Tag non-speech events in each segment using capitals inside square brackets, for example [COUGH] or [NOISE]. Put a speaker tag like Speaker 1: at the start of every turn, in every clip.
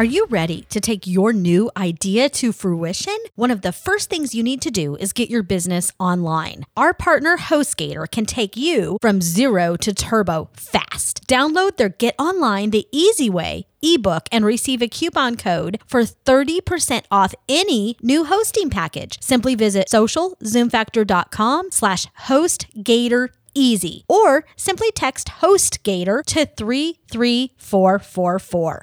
Speaker 1: Are you ready to take your new idea to fruition? One of the first things you need to do is get your business online. Our partner HostGator can take you from zero to turbo fast. Download their Get Online the Easy Way ebook and receive a coupon code for 30% off any new hosting package. Simply visit socialzoomfactor.com slash hostgator easy or simply text hostgator to 33444.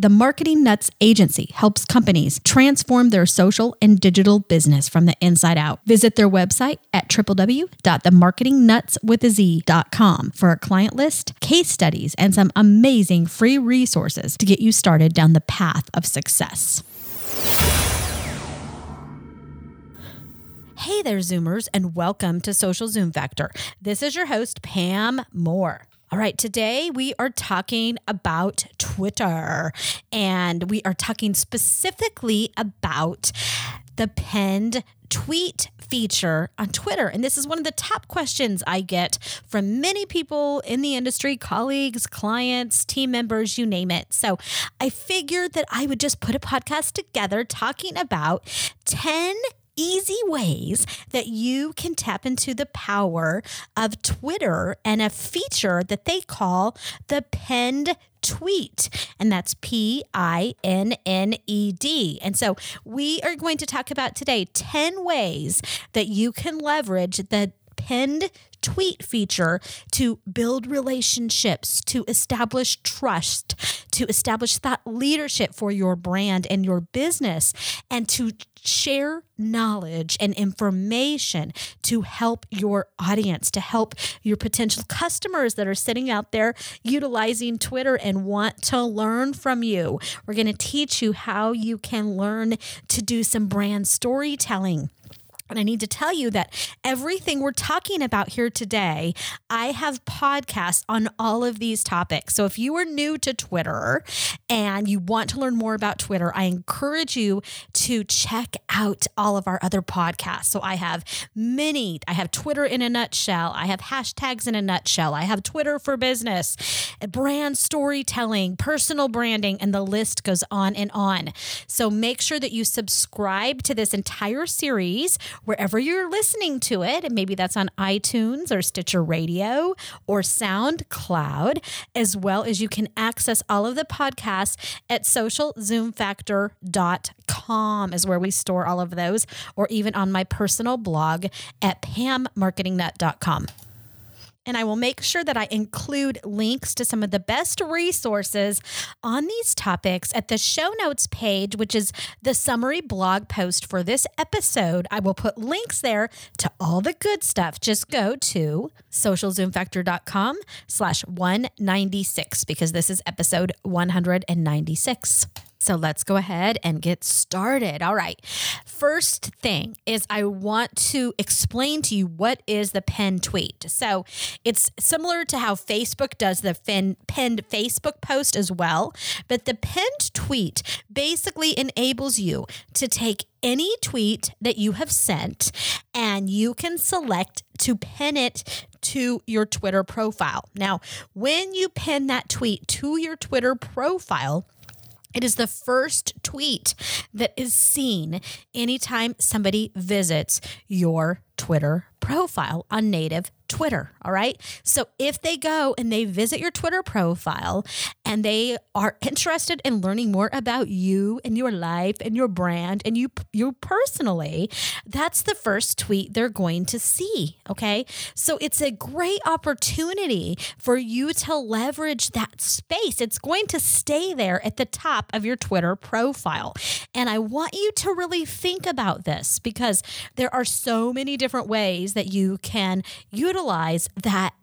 Speaker 1: The Marketing Nuts Agency helps companies transform their social and digital business from the inside out. Visit their website at www.themarketingnutswithaz.com for a client list, case studies, and some amazing free resources to get you started down the path of success. Hey there, Zoomers, and welcome to Social Zoom Factor. This is your host, Pam Moore. All right, today we are talking about Twitter and we are talking specifically about the pinned tweet feature on Twitter. And this is one of the top questions I get from many people in the industry colleagues, clients, team members, you name it. So I figured that I would just put a podcast together talking about 10 easy ways that you can tap into the power of Twitter and a feature that they call the pinned tweet, and that's P I N N E D. And so we are going to talk about today 10 ways that you can leverage the pinned tweet feature to build relationships, to establish trust, to establish thought leadership for your brand and your business, and to share knowledge and information to help your audience, to help your potential customers that are sitting out there utilizing Twitter and want to learn from you. We're going to teach you how you can learn to do some brand storytelling and I need to tell you that everything we're talking about here today, I have podcasts on all of these topics. So if you are new to Twitter and you want to learn more about Twitter, I encourage you to check out all of our other podcasts. So I have many, I have Twitter in a nutshell, I have hashtags in a nutshell, I have Twitter for business, brand storytelling, personal branding, and the list goes on and on. So make sure that you subscribe to this entire series wherever you're listening to it. And maybe that's on iTunes or Stitcher Radio or SoundCloud, as well as you can access all of the podcasts at socialzoomfactor.com is where we store all of those, or even on my personal blog at pammarketingnut.com and I will make sure that I include links to some of the best resources on these topics at the show notes page, which is the summary blog post for this episode. I will put links there to all the good stuff. Just go to socialzoomfactor.com slash 196 because this is episode 196. So let's go ahead and get started. All right. First thing is I want to explain to you what is the pinned tweet. So it's similar to how Facebook does the fin- pinned Facebook post as well, but the pinned tweet basically enables you to take any tweet that you have sent and you can select to pin it to your Twitter profile. Now, when you pin that tweet to your Twitter profile, it is the first tweet that is seen anytime somebody visits your Twitter profile on native Twitter. All right. So if they go and they visit your Twitter profile and they are interested in learning more about you and your life and your brand and you you personally, that's the first tweet they're going to see. Okay. So it's a great opportunity for you to leverage that space. It's going to stay there at the top of your Twitter profile. And I want you to really think about this because there are so many different ways that you can utilize that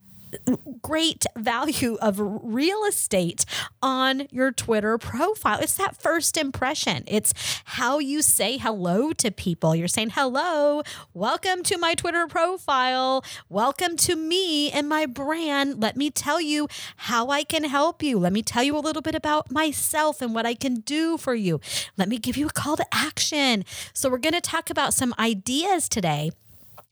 Speaker 1: great value of real estate on your Twitter profile. It's that first impression. It's how you say hello to people. You're saying, hello, welcome to my Twitter profile. Welcome to me and my brand. Let me tell you how I can help you. Let me tell you a little bit about myself and what I can do for you. Let me give you a call to action. So, we're going to talk about some ideas today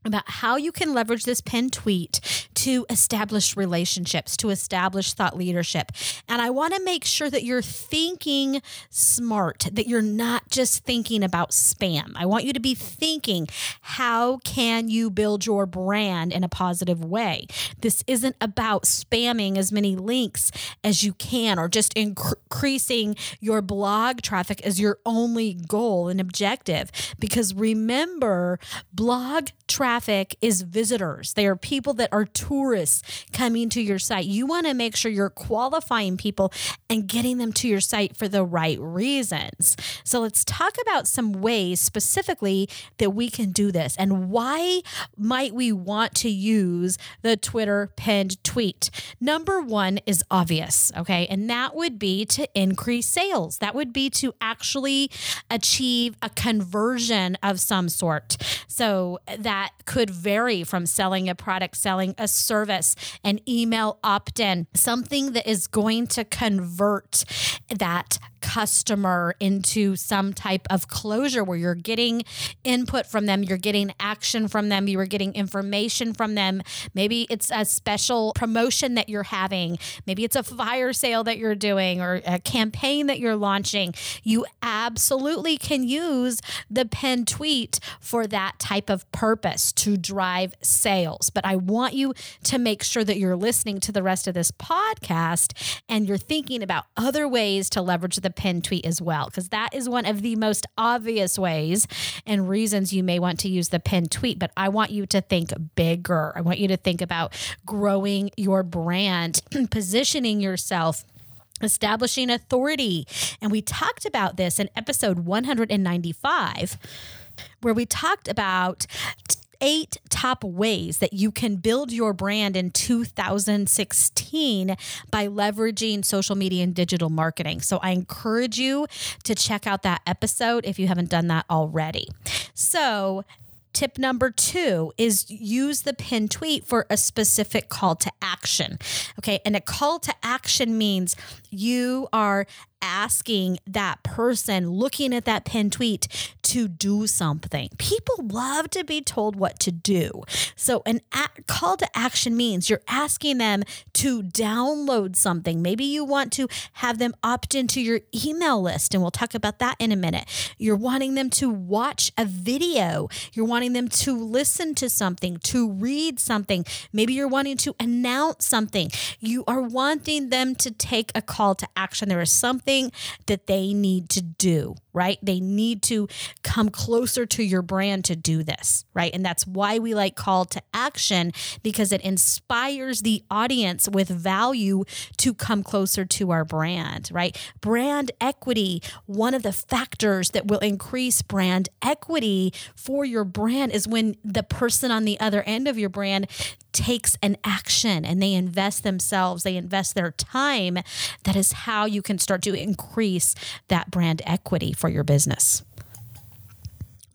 Speaker 1: about how you can leverage this pinned tweet to establish relationships, to establish thought leadership. And I want to make sure that you're thinking smart, that you're not just thinking about spam. I want you to be thinking, how can you build your brand in a positive way? This isn't about spamming as many links as you can or just increasing your blog traffic as your only goal and objective. Because remember, blog traffic is visitors. They are people that are tourists coming to your site. You want to make sure you're qualifying people and getting them to your site for the right reasons. So let's talk about some ways specifically that we can do this and why might we want to use the Twitter pinned tweet. Number 1 is obvious, okay? And that would be to increase sales. That would be to actually achieve a conversion of some sort. So that could vary from selling a product, selling a service, an email opt in, something that is going to convert that customer into some type of closure where you're getting input from them, you're getting action from them, you are getting information from them. Maybe it's a special promotion that you're having, maybe it's a fire sale that you're doing or a campaign that you're launching. You absolutely can use the pinned tweet for that type of purpose to drive sales. But I want you to make sure that you're listening to the rest of this podcast and you're thinking about other ways to leverage the pinned tweet as well, because that is one of the most obvious ways and reasons you may want to use the pinned tweet. But I want you to think bigger. I want you to think about growing your brand, [CLEARS THROAT] positioning yourself establishing authority. And we talked about this in episode 195, where we talked about eight top ways that you can build your brand in 2016 by leveraging social media and digital marketing. So I encourage you to check out that episode if you haven't done that already. So, tip number two is use the pin tweet for a specific call to action. Okay. And a call to action means you are asking that person looking at that pin tweet to do something. People love to be told what to do. So, an a- call to action means you're asking them to download something. Maybe you want to have them opt into your email list, and we'll talk about that in a minute. You're wanting them to watch a video, you're wanting them to listen to something, to read something. Maybe you're wanting to announce something. You are wanting them to take a call to action. There is something something that they need to do, right? They need to come closer to your brand to do this, right? And that's why we like call to action because it inspires the audience with value to come closer to our brand, right? Brand equity, one of the factors that will increase brand equity for your brand is when the person on the other end of your brand takes an action and they invest themselves, they invest their time. That is how you can start to increase that brand equity for your business.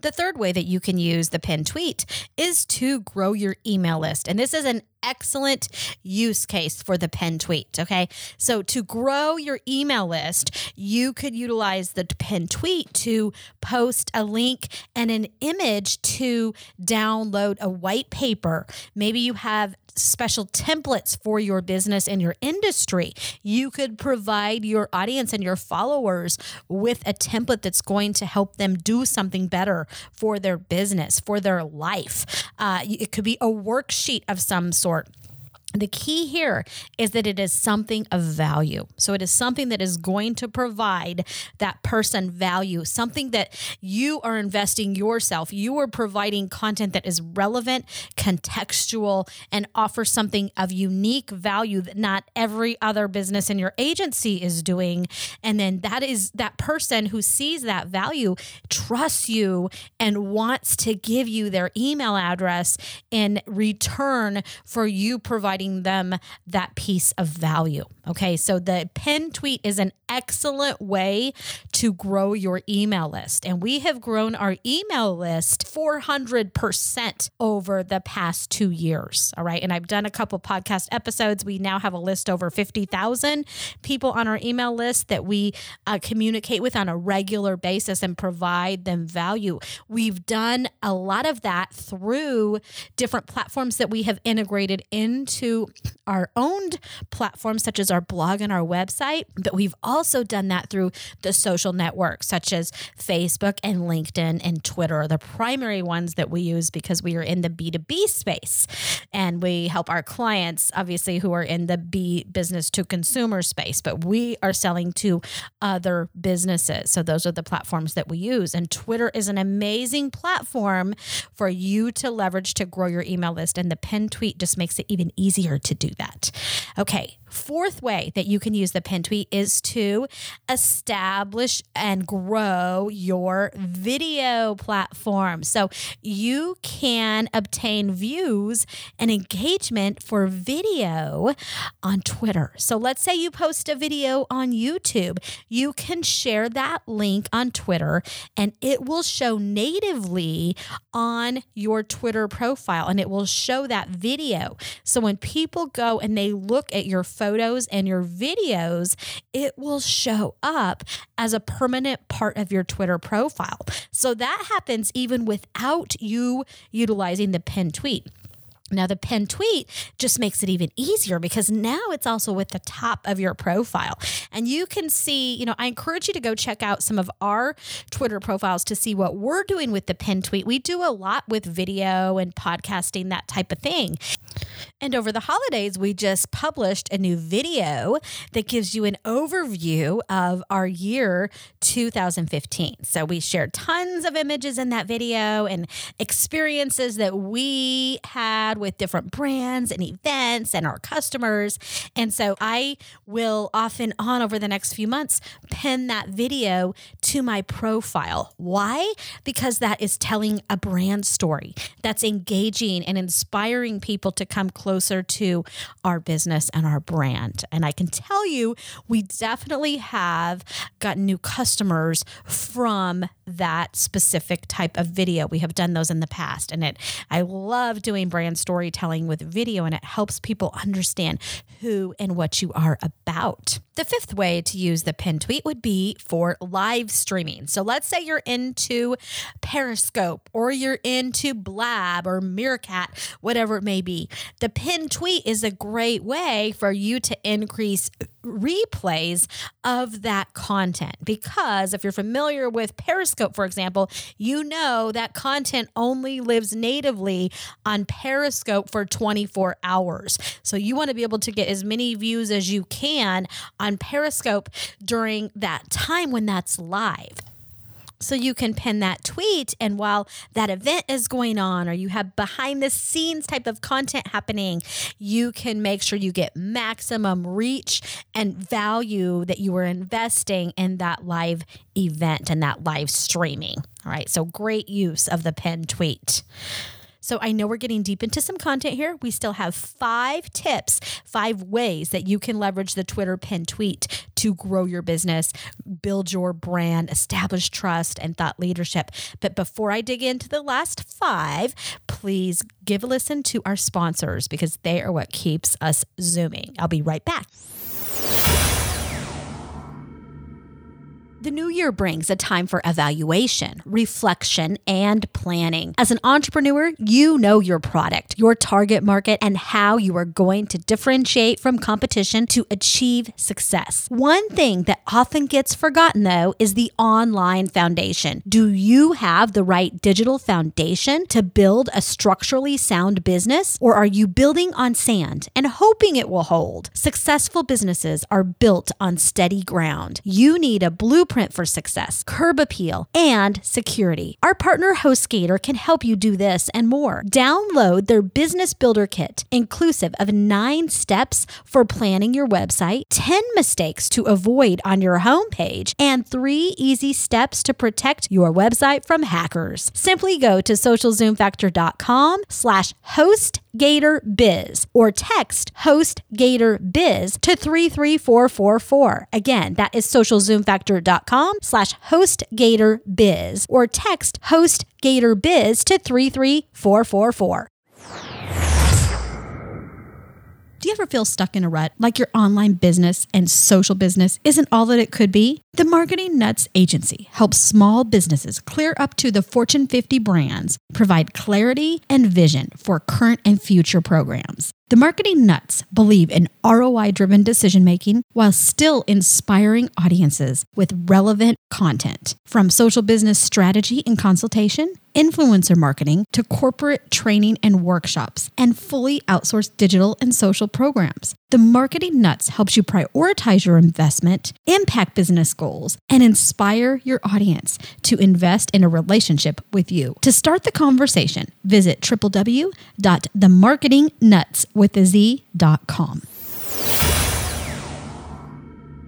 Speaker 1: The third way that you can use the pin tweet is to grow your email list. And this is an excellent use case for the pin tweet. Okay. So to grow your email list, you could utilize the pin tweet to post a link and an image to download a white paper. Maybe you have special templates for your business and your industry. You could provide your audience and your followers with a template that's going to help them do something better for their business, for their life. Uh, it could be a worksheet of some sort the key here is that it is something of value. So it is something that is going to provide that person value, something that you are investing yourself. You are providing content that is relevant, contextual, and offers something of unique value that not every other business in your agency is doing. And then that is that person who sees that value, trusts you, and wants to give you their email address in return for you providing providing them that piece of value. Okay, so the pin tweet is an excellent way to grow your email list. And we have grown our email list 400% over the past two years. All right. And I've done a couple podcast episodes. We now have a list over 50,000 people on our email list that we uh, communicate with on a regular basis and provide them value. We've done a lot of that through different platforms that we have integrated into our owned platforms, such as our blog and our website. But we've also done that through the social networks, such as Facebook and LinkedIn and Twitter, are the primary ones that we use because we are in the B2B space. And we help our clients, obviously, who are in the B business to consumer space, but we are selling to other businesses. So those are the platforms that we use. And Twitter is an amazing platform for you to leverage to grow your email list. And the pin tweet just makes it even easier to do that. Okay, Fourth way that you can use the pin tweet is to establish and grow your video platform. So you can obtain views and engagement for video on Twitter. So let's say you post a video on YouTube, you can share that link on Twitter and it will show natively on your Twitter profile and it will show that video. So when people go and they look at your photos and your videos, it will show up as a permanent part of your Twitter profile. So that happens even without you utilizing the pin tweet. Now, the pin tweet just makes it even easier because now it's also with the top of your profile. And you can see, you know, I encourage you to go check out some of our Twitter profiles to see what we're doing with the pin tweet. We do a lot with video and podcasting, that type of thing. And over the holidays, we just published a new video that gives you an overview of our year 2015. So we shared tons of images in that video and experiences that we had with different brands and events and our customers. And so I will often on over the next few months pin that video to my profile. Why? Because that is telling a brand story that's engaging and inspiring people to come closer to our business and our brand. And I can tell you, we definitely have gotten new customers from that specific type of video. We have done those in the past. And it I love doing brand storytelling with video and it helps people understand who and what you are about. The fifth way to use the pin tweet would be for live streaming. So let's say you're into Periscope or you're into Blab or Meerkat, whatever it may be. The pin tweet is a great way for you to increase replays of that content because if you're familiar with Periscope, for example, you know that content only lives natively on Periscope for 24 hours. So you want to be able to get as many views as you can on Periscope during that time when that's live. So you can pin that tweet, and while that event is going on, or you have behind the scenes type of content happening, you can make sure you get maximum reach and value that you are investing in that live event and that live streaming. All right, so great use of the pin tweet. So I know we're getting deep into some content here. We still have five tips, five ways that you can leverage the Twitter pin tweet to grow your business, build your brand, establish trust and thought leadership. But before I dig into the last five, please give a listen to our sponsors because they are what keeps us zooming. I'll be right back. The new year brings a time for evaluation, reflection, and planning. As an entrepreneur, you know your product, your target market, and how you are going to differentiate from competition to achieve success. One thing that often gets forgotten, though, is the online foundation. Do you have the right digital foundation to build a structurally sound business, or are you building on sand and hoping it will hold? Successful businesses are built on steady ground. You need a blueprint blueprint for success, curb appeal, and security. Our partner HostGator can help you do this and more. Download their Business Builder Kit, inclusive of nine steps for planning your website, 10 mistakes to avoid on your homepage, and three easy steps to protect your website from hackers. Simply go to socialzoomfactor.com slash host Gator Biz or text host Gator Biz to 33444. Again, that is socialzoomfactor.com slash host Gator Biz or text host Gator Biz to 33444. Do you ever feel stuck in a rut, like your online business and social business isn't all that it could be? The Marketing Nuts Agency helps small businesses clear up to the Fortune 50 brands, provide clarity and vision for current and future programs. The marketing nuts believe in ROI driven decision making while still inspiring audiences with relevant content. From social business strategy and consultation, influencer marketing, to corporate training and workshops, and fully outsourced digital and social programs. The marketing nuts helps you prioritize your investment, impact business goals, and inspire your audience to invest in a relationship with you. To start the conversation, visit www.themarketingnutswithaz.com.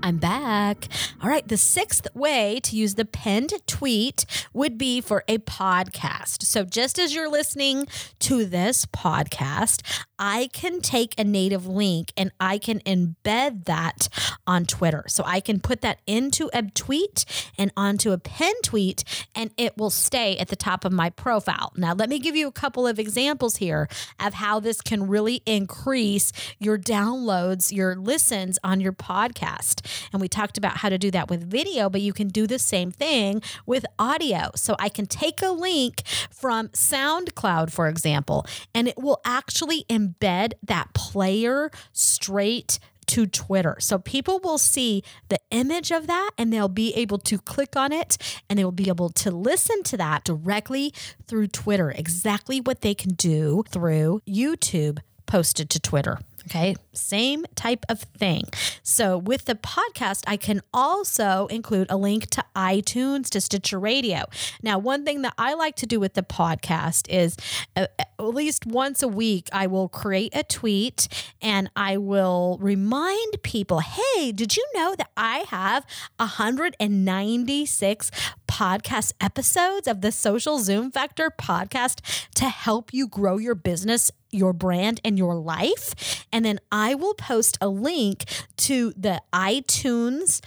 Speaker 1: I'm back. All right. The sixth way to use the pinned tweet would be for a podcast. So, just as you're listening to this podcast, I can take a native link and I can embed that on Twitter. So, I can put that into a tweet and onto a pinned tweet, and it will stay at the top of my profile. Now, let me give you a couple of examples here of how this can really increase your downloads, your listens on your podcast. And we talked about how to do that with video, but you can do the same thing with audio. So I can take a link from SoundCloud, for example, and it will actually embed that player straight to Twitter. So people will see the image of that and they'll be able to click on it and they will be able to listen to that directly through Twitter. Exactly what they can do through YouTube posted to Twitter. Okay, same type of thing. So, with the podcast, I can also include a link to iTunes, to Stitcher Radio. Now, one thing that I like to do with the podcast is uh, at least once a week, I will create a tweet and I will remind people hey, did you know that I have 196 podcast episodes of the Social Zoom Factor podcast to help you grow your business your brand and your life. And then I will post a link to the iTunes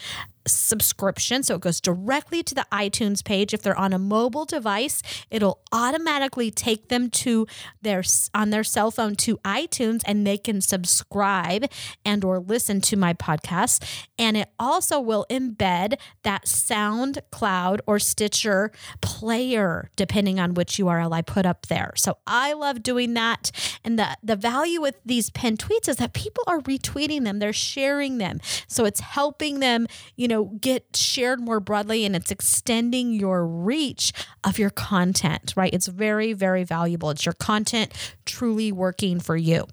Speaker 1: subscription. So it goes directly to the iTunes page. If they're on a mobile device, it'll automatically take them to their on their cell phone to iTunes and they can subscribe and or listen to my podcast. And it also will embed that SoundCloud or Stitcher player, depending on which URL I put up there. So I love doing that. And the, the value with these pinned tweets is that people are retweeting them, they're sharing them. So it's helping them, you know know, get shared more broadly and it's extending your reach of your content, right? It's very, very valuable. It's your content truly working for you.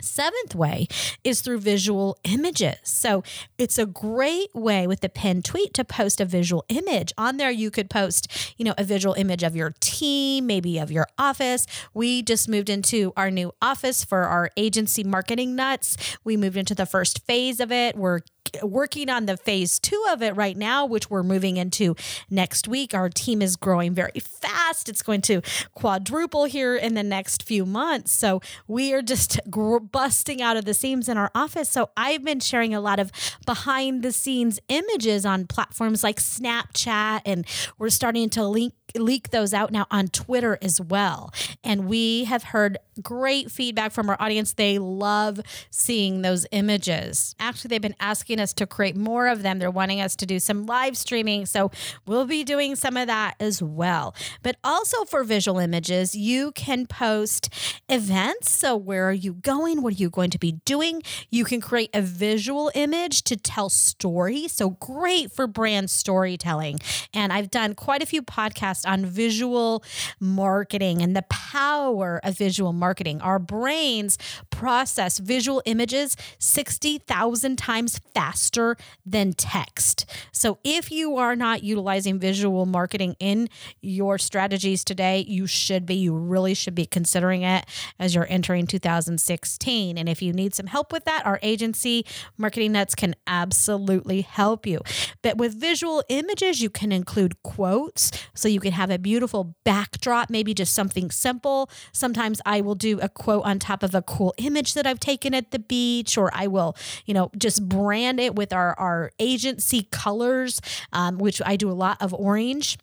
Speaker 1: Seventh way is through visual images. So it's a great way with the pinned tweet to post a visual image. On there, you could post, you know, a visual image of your team, maybe of your office. We just moved into our new office for our agency marketing nuts. We moved into the first phase of it. We're working on the phase two of it right now, which we're moving into next week. Our team is growing very fast. It's going to quadruple here in the next few months. So we are just gr- busting out of the seams in our office. So I've been sharing a lot of behind the scenes images on platforms like Snapchat, and we're starting to link leak those out now on Twitter as well. And we have heard great feedback from our audience. They love seeing those images. Actually, they've been asking us to create more of them. They're wanting us to do some live streaming. So we'll be doing some of that as well. But also for visual images, you can post events. So where are you going? What are you going to be doing? You can create a visual image to tell story. So great for brand storytelling. And I've done quite a few podcasts on visual marketing and the power of visual marketing. Our brains process visual images 60,000 times faster than text. So if you are not utilizing visual marketing in your strategies today, you should be. You really should be considering it as you're entering 2016. And if you need some help with that, our agency, Marketing Nuts, can absolutely help you. But with visual images, you can include quotes. So you can have a beautiful backdrop, maybe just something simple. Sometimes I will do a quote on top of a cool image that I've taken at the beach, or I will, you know, just brand it with our, our agency colors, um, which I do a lot of orange.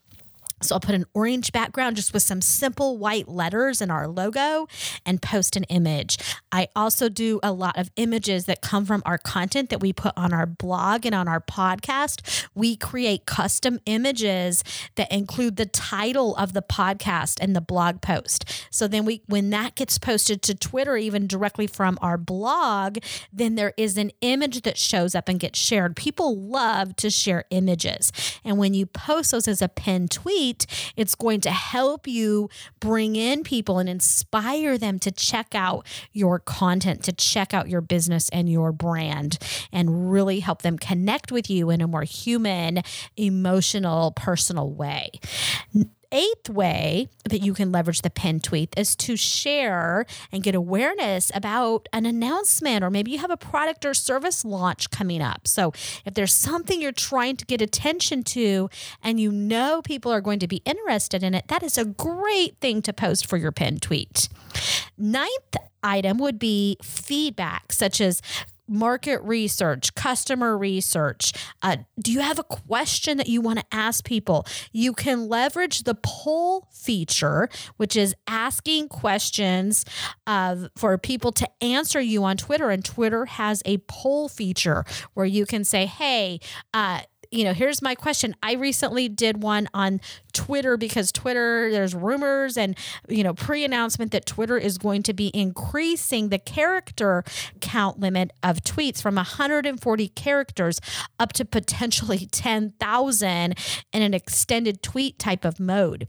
Speaker 1: So I'll put an orange background just with some simple white letters in our logo and post an image. I also do a lot of images that come from our content that we put on our blog and on our podcast. We create custom images that include the title of the podcast and the blog post. So then we when that gets posted to Twitter even directly from our blog, then there is an image that shows up and gets shared. People love to share images. And when you post those as a pinned tweet, it's going to help you bring in people and inspire them to check out your content, to check out your business and your brand, and really help them connect with you in a more human, emotional, personal way eighth way that you can leverage the pin tweet is to share and get awareness about an announcement, or maybe you have a product or service launch coming up. So, if there's something you're trying to get attention to and you know people are going to be interested in it, that is a great thing to post for your pin tweet. Ninth item would be feedback, such as market research, customer research. Uh, do you have a question that you want to ask people? You can leverage the poll feature, which is asking questions uh, for people to answer you on Twitter. And Twitter has a poll feature where you can say, hey, uh, you know, here's my question. I recently did one on Twitter because Twitter, there's rumors and, you know, pre announcement that Twitter is going to be increasing the character count limit of tweets from 140 characters up to potentially [LAUGHS] 10,000 in an extended tweet type of mode.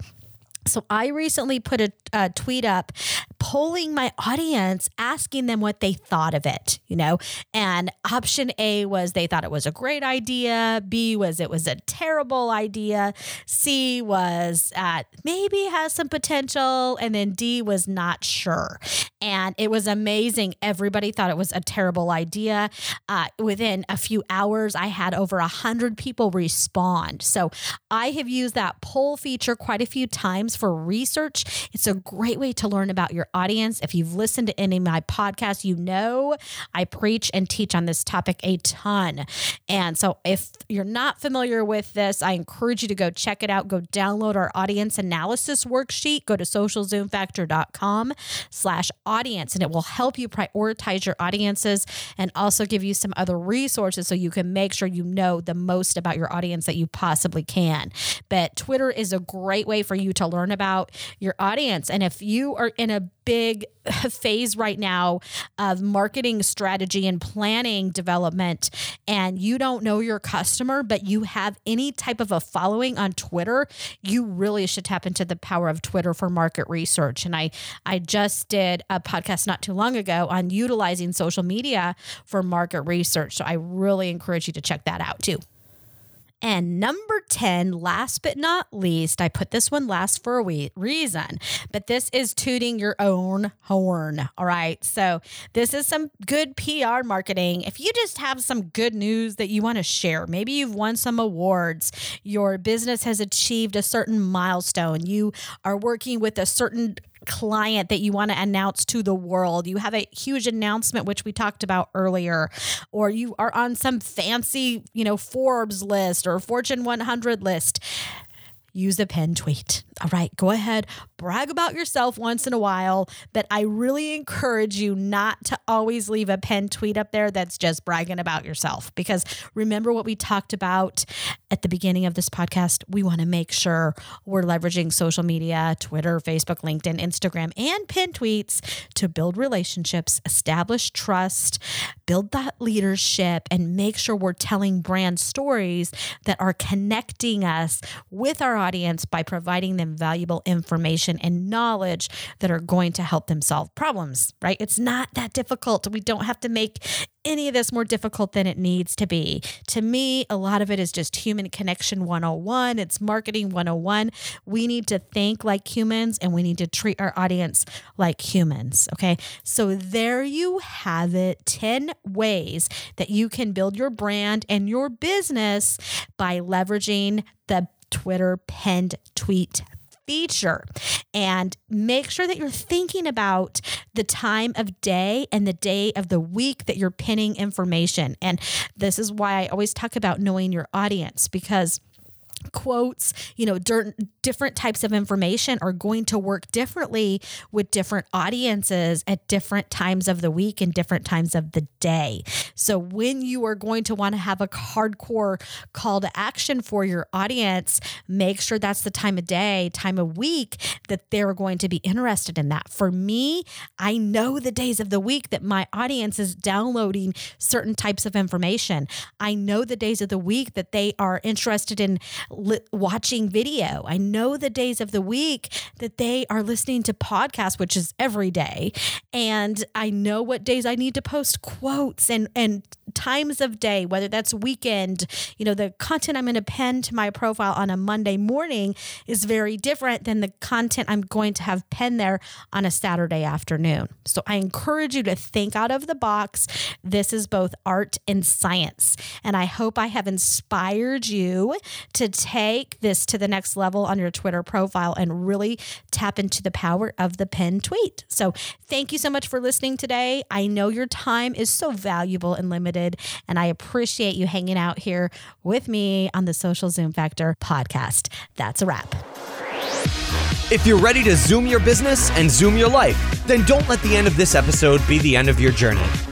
Speaker 1: So I recently put a, a, tweet up polling my audience, asking them what they thought of it, you know? And option A was they thought it was a great idea. B was it was a terrible idea. C was uh, maybe has some potential. And then D was not sure. And it was amazing. Everybody thought it was a terrible idea. Uh, within a few hours, I had over a hundred people respond. So I have used that poll feature quite a few times for research. It's a great way to learn about your audience. If you've listened to any of my podcasts, you know I preach and teach on this topic a ton. And so if you're not familiar with this, I encourage you to go check it out. Go download our audience analysis worksheet. Go to socialzoomfactor.com slash audience and it will help you prioritize your audiences and also give you some other resources so you can make sure you know the most about your audience that you possibly can. But Twitter is a great way for you to learn about your audience. And if you are in a big [LAUGHS] phase right now of marketing strategy and planning development. And you don't know your customer but you have any type of a following on Twitter you really should tap into the power of Twitter for market research. And I I just did a podcast not too long ago on utilizing social media for market research. So I really encourage you to check that out too and number 10, last but not least, I put this one last for a reason, but this is tooting your own horn. All right. So, this is some good PR marketing. If you just have some good news that you want to share, maybe you've won some awards, your business has achieved a certain milestone, you are working with a certain client that you want to announce to the world. You have a huge announcement, which we talked about earlier, or you are on some fancy, you know, Forbes list or Fortune 100 list use a pen tweet. All right, go ahead, brag about yourself once in a while, but I really encourage you not to always leave a pen tweet up there that's just bragging about yourself. Because remember what we talked about at the beginning of this podcast? We want to make sure we're leveraging social media, Twitter, Facebook, LinkedIn, Instagram, and pinned tweets to build relationships, establish trust, build that leadership, and make sure we're telling brand stories that are connecting us with our audience by providing them valuable information and knowledge that are going to help them solve problems, right? It's not that difficult. We don't have to make any of this more difficult than it needs to be. To me, a lot of it is just human connection 101. It's marketing 101. We need to think like humans and we need to treat our audience like humans. Okay. So there you have it 10 ways that you can build your brand and your business by leveraging the Twitter pinned tweet feature and make sure that you're thinking about the time of day and the day of the week that you're pinning information. And this is why I always talk about knowing your audience because quotes, you know, different types of information are going to work differently with different audiences at different times of the week and different times of the day. So when you are going to want to have a hardcore call to action for your audience, make sure that's the time of day, time of week that they're going to be interested in that. For me, I know the days of the week that my audience is downloading certain types of information. I know the days of the week that they are interested in li- watching video. I know the days of the week that they are listening to podcasts, which is every day. And I know what days I need to post quotes and, and times of day, whether that's weekend, you know, the content I'm going to pen to my profile on a Monday morning is very different than the content I'm going to have pen there on a Saturday afternoon. So I encourage you to think out of the box. This is both art and science. And I hope I have inspired you to take this to the next level on your Twitter profile and really tap into the power of the pinned tweet. So thank you so much for listening today. I know your time is so valuable and limited, and I appreciate you hanging out here with me on the Social Zoom Factor podcast. That's a wrap.
Speaker 2: If you're ready to zoom your business and zoom your life, then don't let the end of this episode be the end of your journey.